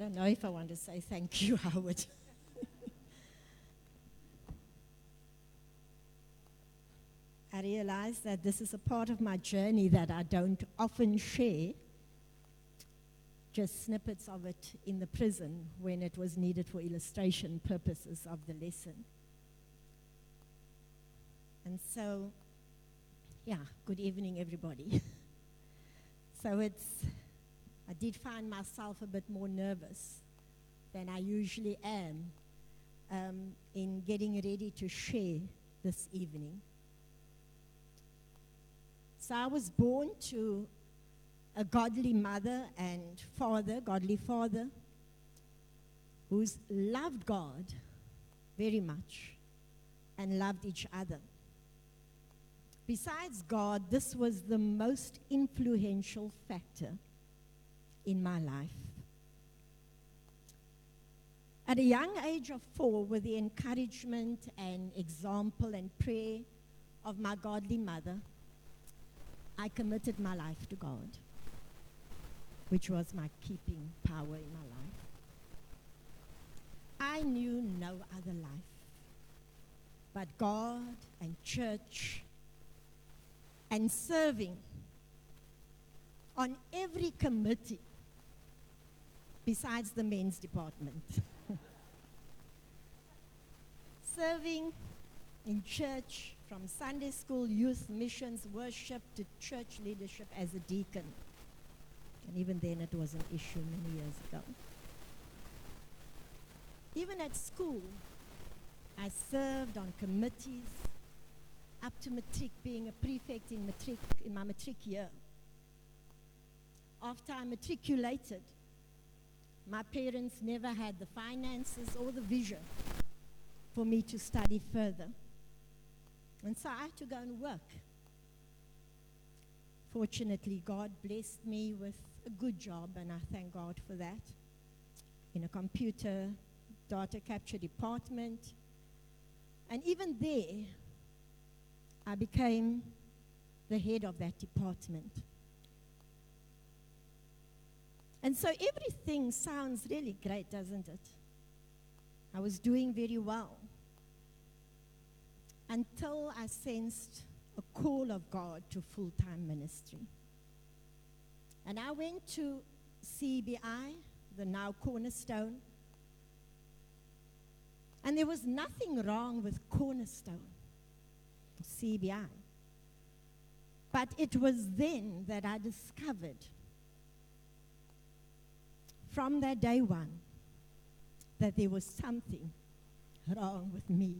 don't know if I want to say thank you, Howard. I realize that this is a part of my journey that I don't often share, just snippets of it in the prison when it was needed for illustration purposes of the lesson. And so, yeah, good evening, everybody. so it's, I did find myself a bit more nervous than I usually am um, in getting ready to share this evening. So I was born to a godly mother and father, godly father, who's loved God very much and loved each other. Besides God, this was the most influential factor in my life. At a young age of four, with the encouragement and example and prayer of my godly mother, I committed my life to God, which was my keeping power in my life. I knew no other life but God and church and serving on every committee besides the men's department. serving in church from Sunday school, youth, missions, worship to church leadership as a deacon. And even then, it was an issue many years ago. Even at school, I served on committees up to matric, being a prefect in, matric, in my matric year. After I matriculated, my parents never had the finances or the vision for me to study further. And so I had to go and work. Fortunately, God blessed me with a good job, and I thank God for that. In a computer data capture department. And even there, I became the head of that department. And so everything sounds really great, doesn't it? I was doing very well until I sensed a call of God to full time ministry. And I went to CBI, the now Cornerstone, and there was nothing wrong with Cornerstone, CBI. But it was then that I discovered, from that day one, that there was something wrong with me.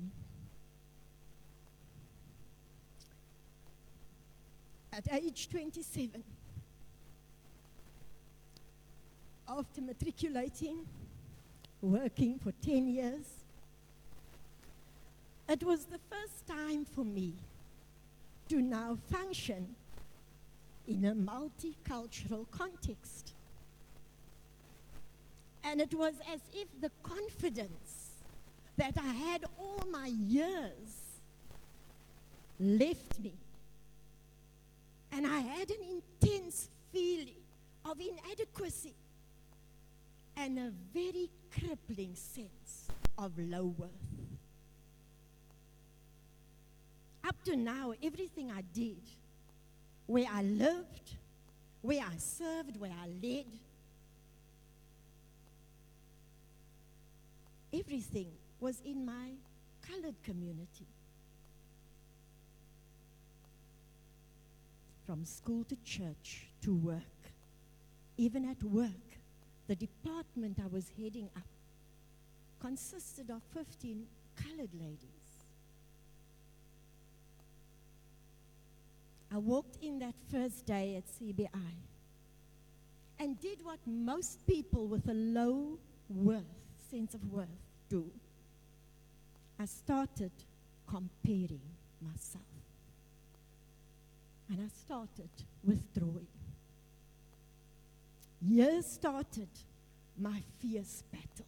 at age 27, after matriculating, working for 10 years, it was the first time for me to now function in a multicultural context. And it was as if the confidence that I had all my years left me and I had an intense feeling of inadequacy and a very crippling sense of low worth. Up to now, everything I did, where I lived, where I served, where I led, everything was in my colored community. from school to church to work. Even at work, the department I was heading up consisted of 15 colored ladies. I walked in that first day at CBI and did what most people with a low worth, sense of worth, do. I started comparing myself. And I started withdrawing. Here started my fierce battle,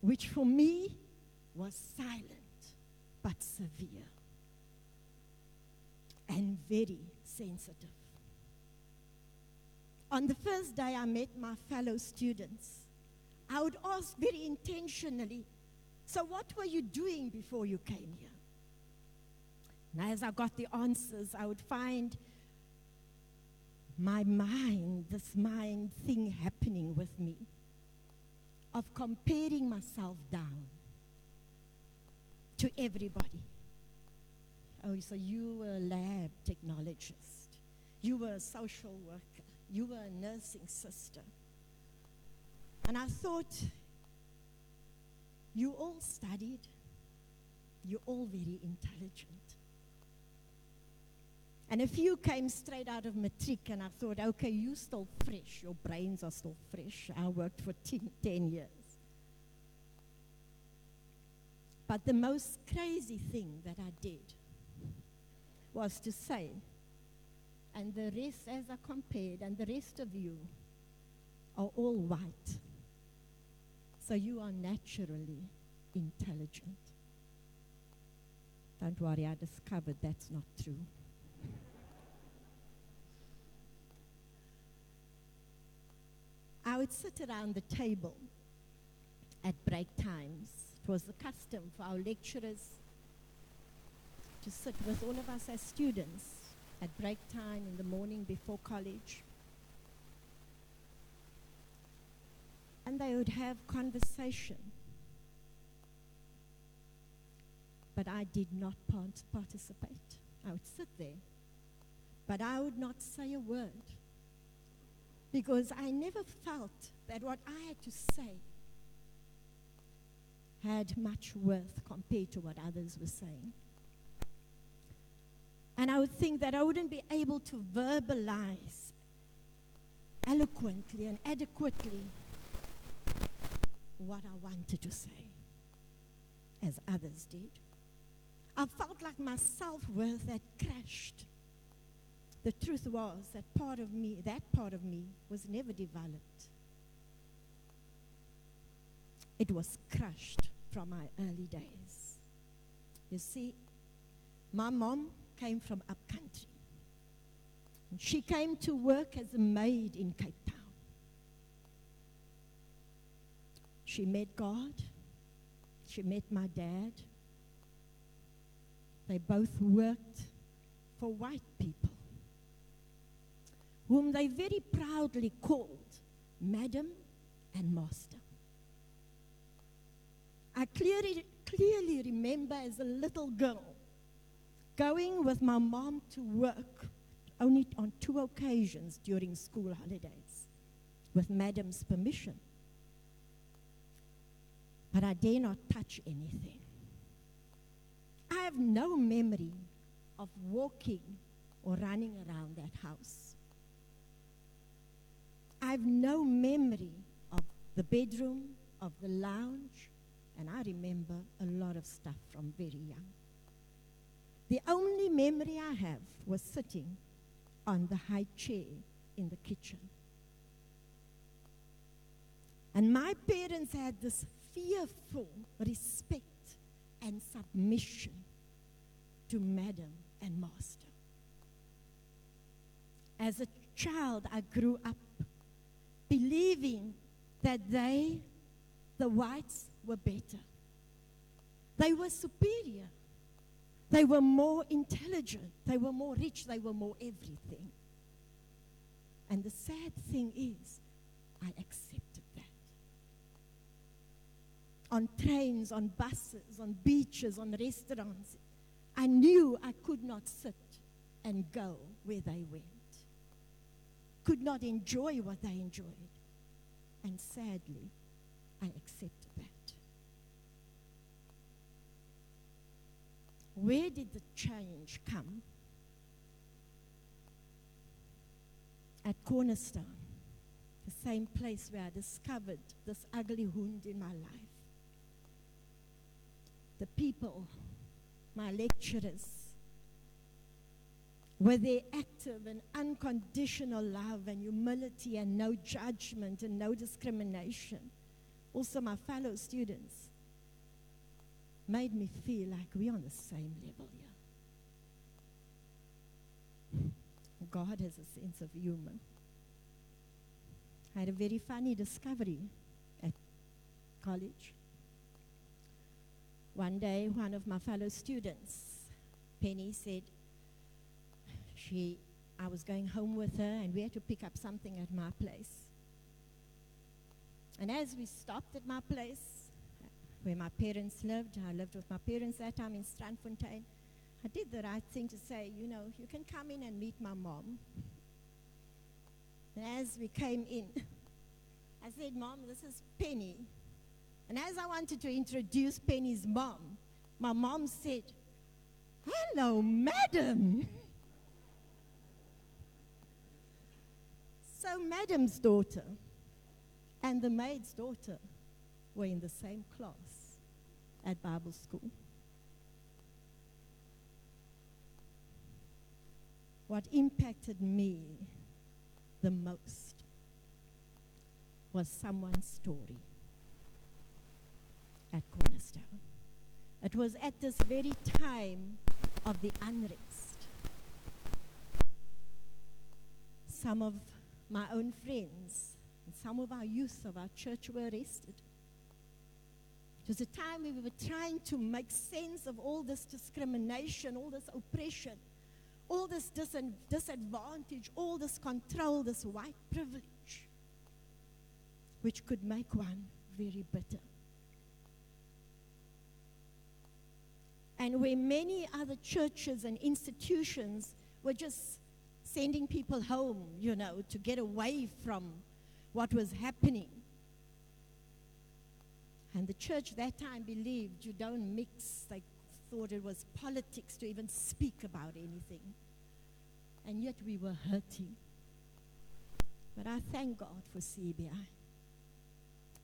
which for me was silent but severe and very sensitive. on the first day I met my fellow students, I would ask very intentionally, So, what were you doing before you came here? And as I got the answers, I would find my mind, this mind thing happening with me of comparing myself down to everybody. Oh, so you were a lab technologist, you were a social worker, you were a nursing sister. And I thought, you all studied, you're all very intelligent. And a few came straight out of matric, and I thought, okay, you're still fresh. Your brains are still fresh. I worked for ten, 10 years. But the most crazy thing that I did was to say, and the rest, as I compared, and the rest of you are all white. So you are naturally intelligent. Don't worry, I discovered that's not true. I would sit around the table at break times. It was the custom for our lecturers to sit with all of us as students at break time in the morning before college. And they would have conversation. But I did not part- participate. I would sit there. But I would not say a word because I never felt that what I had to say had much worth compared to what others were saying. And I would think that I wouldn't be able to verbalize eloquently and adequately what I wanted to say as others did. I felt like my self worth had crashed the truth was that part of me, that part of me, was never developed. It was crushed from my early days. You see, my mom came from up country. She came to work as a maid in Cape Town. She met God. She met my dad. They both worked for white people whom they very proudly called Madam and Master. I clearly, clearly remember as a little girl going with my mom to work only on two occasions during school holidays with Madam's permission. But I dare not touch anything. I have no memory of walking or running around that house. I have no memory of the bedroom, of the lounge, and I remember a lot of stuff from very young. The only memory I have was sitting on the high chair in the kitchen. And my parents had this fearful respect and submission to madam and master. As a child, I grew up believing that they, the whites, were better. They were superior. They were more intelligent. They were more rich. They were more everything. And the sad thing is, I accepted that. On trains, on buses, on beaches, on restaurants, I knew I could not sit and go where they went could not enjoy what they enjoyed. And sadly, I accepted that. Where did the change come? At Cornerstone, the same place where I discovered this ugly wound in my life. The people, my lecturers, with their active and unconditional love and humility and no judgment and no discrimination. Also, my fellow students made me feel like we're on the same level here. God has a sense of humor. I had a very funny discovery at college. One day, one of my fellow students, Penny, said she, I was going home with her and we had to pick up something at my place. And as we stopped at my place, where my parents lived, I lived with my parents that time in Strandfontein, I did the right thing to say, you know, you can come in and meet my mom. And as we came in, I said, Mom, this is Penny. And as I wanted to introduce Penny's mom, my mom said, Hello, madam. so, madam's daughter and the maid's daughter were in the same class at Bible school. What impacted me the most was someone's story at Cornerstone. It was at this very time of the unrest. Some of my own friends and some of our youth of our church were arrested. It was a time we were trying to make sense of all this discrimination, all this oppression, all this dis- disadvantage, all this control, this white privilege, which could make one very bitter. And where many other churches and institutions were just sending people home, you know, to get away from what was happening. And the church that time believed you don't mix. They thought it was politics to even speak about anything. And yet we were hurting. But I thank God for CBI.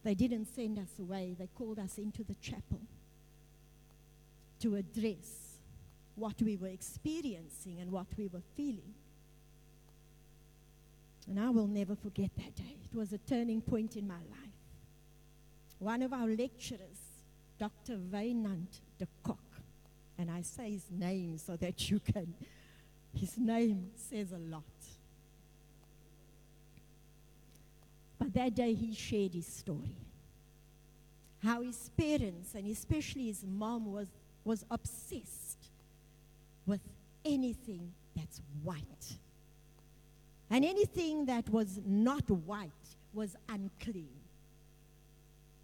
They didn't send us away, they called us into the chapel to address what we were experiencing and what we were feeling. And I will never forget that day. It was a turning point in my life. One of our lecturers, Dr. Wynand de Kock, and I say his name so that you can, his name says a lot. But that day he shared his story. How his parents, and especially his mom, was was obsessed with anything that's white. And anything that was not white was unclean.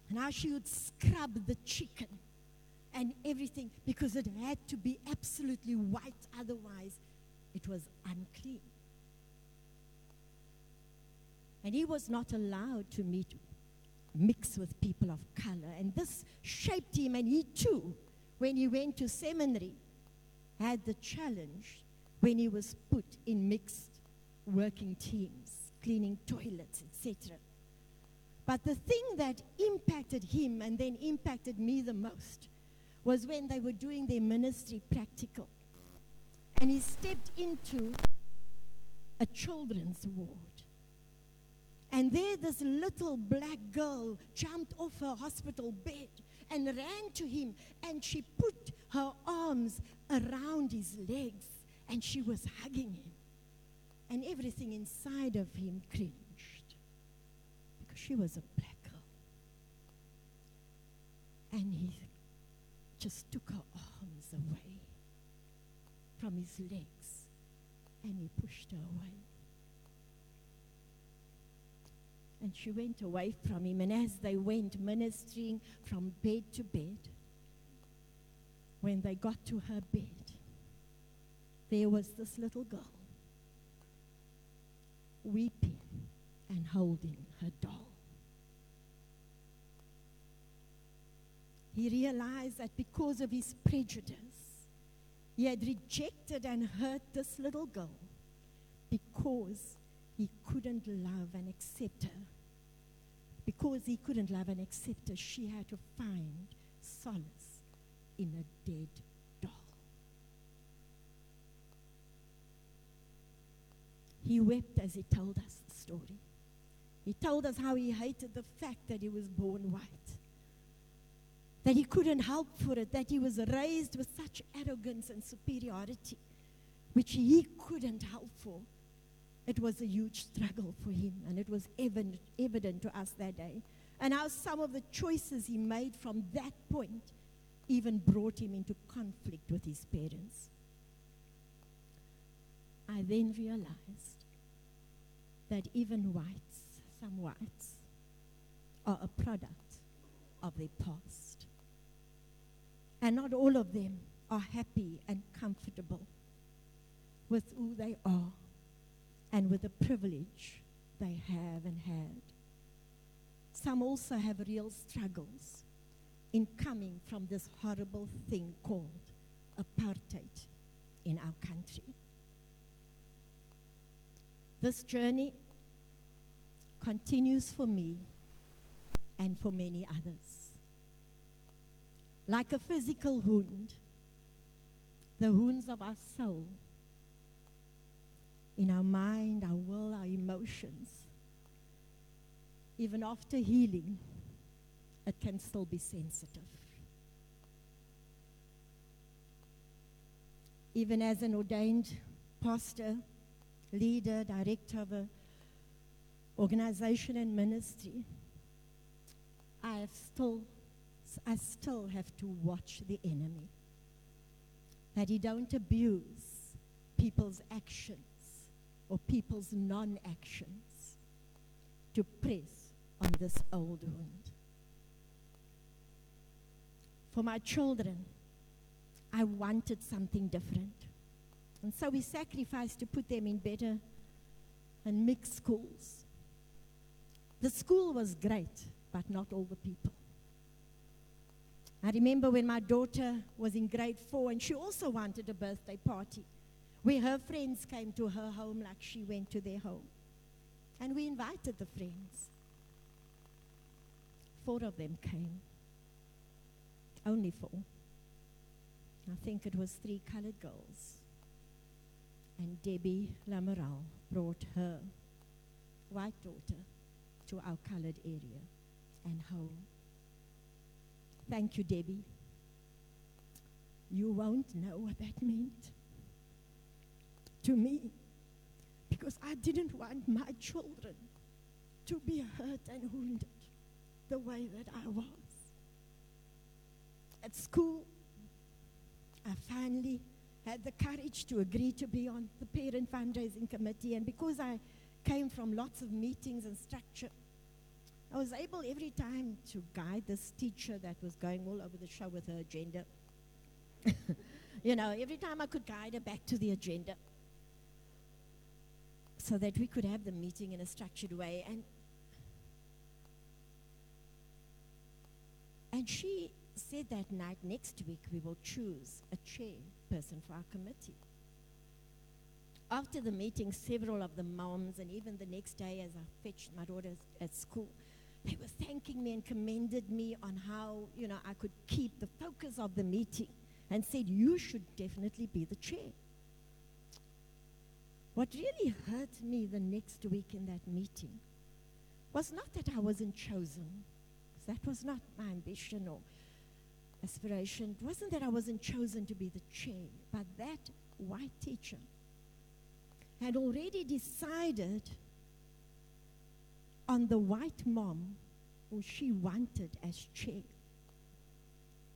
Now she would scrub the chicken and everything because it had to be absolutely white, otherwise, it was unclean. And he was not allowed to meet, mix with people of color. And this shaped him, and he too when he went to seminary, had the challenge when he was put in mixed working teams, cleaning toilets, etc. But the thing that impacted him and then impacted me the most was when they were doing their ministry practical. And he stepped into a children's ward. And there, this little black girl jumped off her hospital bed and ran to him and she put her arms around his legs and she was hugging him. And everything inside of him cringed because she was a black girl. And he just took her arms away from his legs and he pushed her away. And she went away from him. And as they went ministering from bed to bed, when they got to her bed, there was this little girl weeping and holding her doll. He realized that because of his prejudice, he had rejected and hurt this little girl because he couldn't love and accept her. Because he couldn't love and accept her, she had to find solace in a dead doll. He wept as he told us the story. He told us how he hated the fact that he was born white, that he couldn't help for it, that he was raised with such arrogance and superiority, which he couldn't help for it was a huge struggle for him, and it was evident, evident to us that day. And how some of the choices he made from that point even brought him into conflict with his parents. I then realized that even whites, some whites, are a product of their past. And not all of them are happy and comfortable with who they are and with the privilege they have and had. Some also have real struggles in coming from this horrible thing called apartheid in our country. This journey continues for me and for many others. Like a physical wound, the wounds of our soul, in our mind, our will, our emotions, even after healing, it can still be sensitive. Even as an ordained pastor, leader, director of an organization and ministry, I have still, I still have to watch the enemy. That he don't abuse people's actions or people's non-actions to press on this old wound. For my children, I wanted something different. And so we sacrificed to put them in better and mixed schools. The school was great, but not all the people. I remember when my daughter was in grade four and she also wanted a birthday party where her friends came to her home like she went to their home. And we invited the friends. Four of them came. Only four. I think it was three colored girls. And Debbie Lamoral brought her white daughter to our colored area and home. Thank you, Debbie. You won't know what that meant to me because I didn't want my children to be hurt and wounded the way that I was. At school, I finally had the courage to agree to be on the parent fundraising committee, and because I came from lots of meetings and structure, I was able every time to guide this teacher that was going all over the show with her agenda. you know, every time I could guide her back to the agenda so that we could have the meeting in a structured way. And, and she said that night, next week we will choose a chairperson for our committee. After the meeting, several of the moms, and even the next day as I fetched my daughter at school, they were thanking me and commended me on how, you know, I could keep the focus of the meeting and said, you should definitely be the chair. What really hurt me the next week in that meeting was not that I wasn't chosen, that was not my ambition or aspiration. It wasn't that I wasn't chosen to be the chair, but that white teacher had already decided on the white mom who she wanted as chair.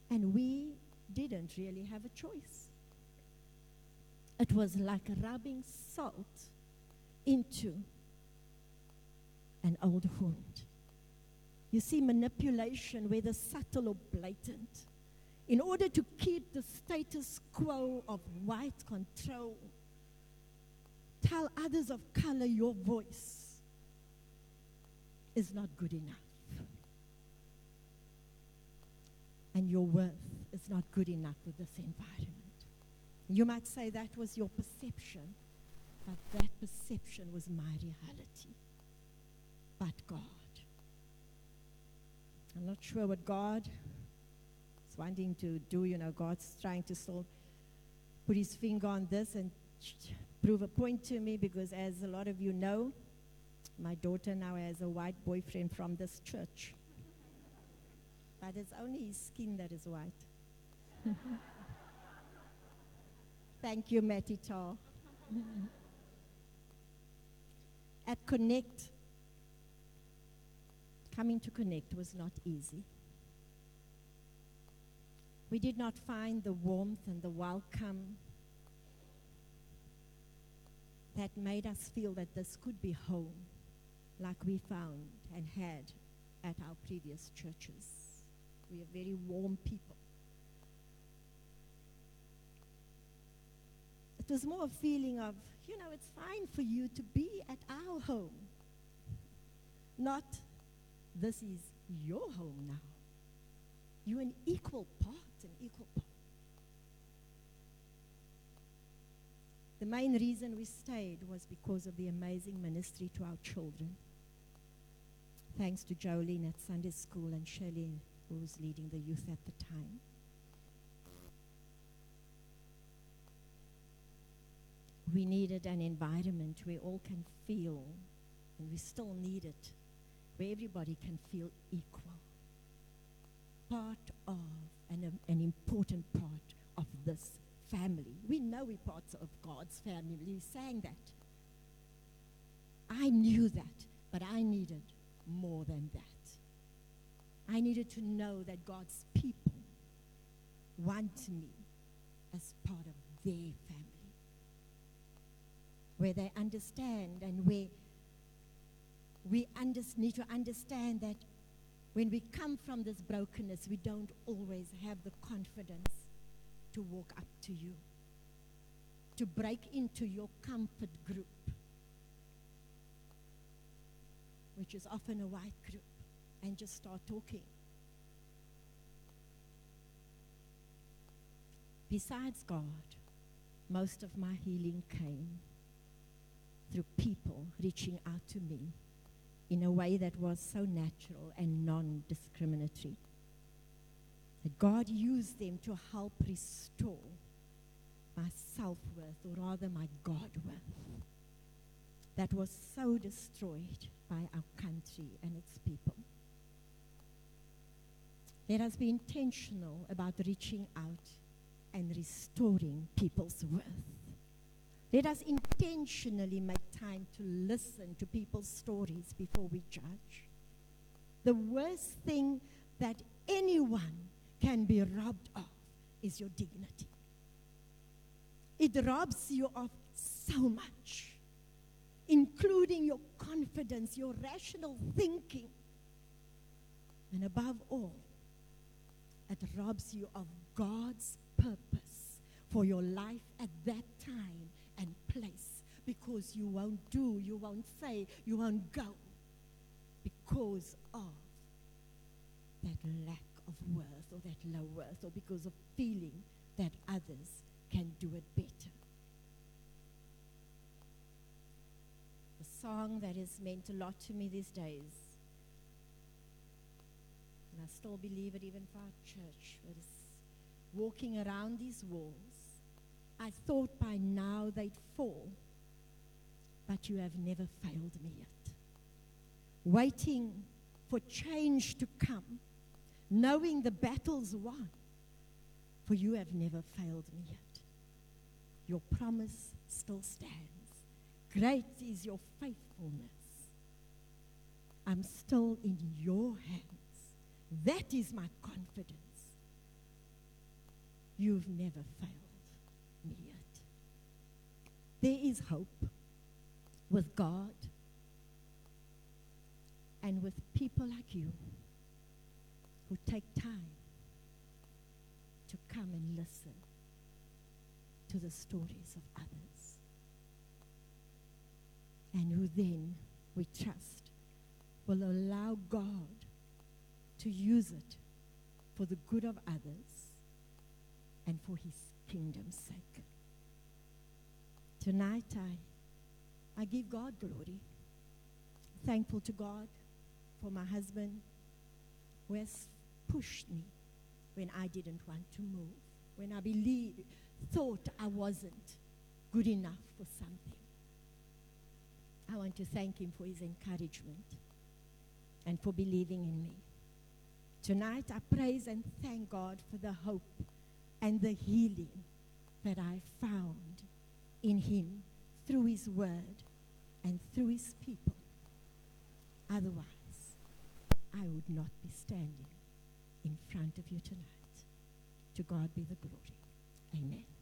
And we didn't really have a choice. It was like rubbing salt into an old wound. You see, manipulation, whether subtle or blatant, in order to keep the status quo of white control, tell others of color your voice is not good enough. And your worth is not good enough with this environment. You might say that was your perception, but that perception was my reality. But God. I'm not sure what God is wanting to do. You know, God's trying to still put his finger on this and prove a point to me because, as a lot of you know, my daughter now has a white boyfriend from this church. But it's only his skin that is white. Thank you, Tar. at Connect, coming to Connect was not easy. We did not find the warmth and the welcome that made us feel that this could be home like we found and had at our previous churches. We are very warm people. It was more a feeling of, you know, it's fine for you to be at our home. Not, this is your home now. You're an equal part, an equal part. The main reason we stayed was because of the amazing ministry to our children. Thanks to Jolene at Sunday school and Shelley, who was leading the youth at the time. We needed an environment where all can feel, and we still need it, where everybody can feel equal. Part of, and an important part of this family. We know we're parts of God's family. We sang that. I knew that, but I needed more than that. I needed to know that God's people want me as part of their family, where they understand and where we under- need to understand that when we come from this brokenness, we don't always have the confidence to walk up to you, to break into your comfort group, which is often a white group, and just start talking. Besides God, most of my healing came through people reaching out to me in a way that was so natural and non discriminatory. That God used them to help restore my self worth, or rather my God worth, that was so destroyed by our country and its people. Let us be intentional about reaching out and restoring people's worth. Let us intentionally make time to listen to people's stories before we judge. The worst thing that anyone can be robbed of is your dignity. It robs you of so much, including your confidence, your rational thinking, and above all, it robs you of God's purpose for your life at that time place because you won't do, you won't say, you won't go because of that lack of worth or that low worth or because of feeling that others can do it better. The song that has meant a lot to me these days, and I still believe it even for our church, walking around these walls. I thought by now they'd fall, but you have never failed me yet. Waiting for change to come, knowing the battle's won, for you have never failed me yet. Your promise still stands. Great is your faithfulness. I'm still in your hands. That is my confidence. You've never failed. There is hope with God and with people like you who take time to come and listen to the stories of others. And who then, we trust, will allow God to use it for the good of others and for his kingdom's sake. Tonight, I, I give God glory. Thankful to God for my husband who has pushed me when I didn't want to move, when I believed, thought I wasn't good enough for something. I want to thank him for his encouragement and for believing in me. Tonight, I praise and thank God for the hope and the healing that I found in him through his word and through his people. Otherwise, I would not be standing in front of you tonight. To God be the glory. Amen.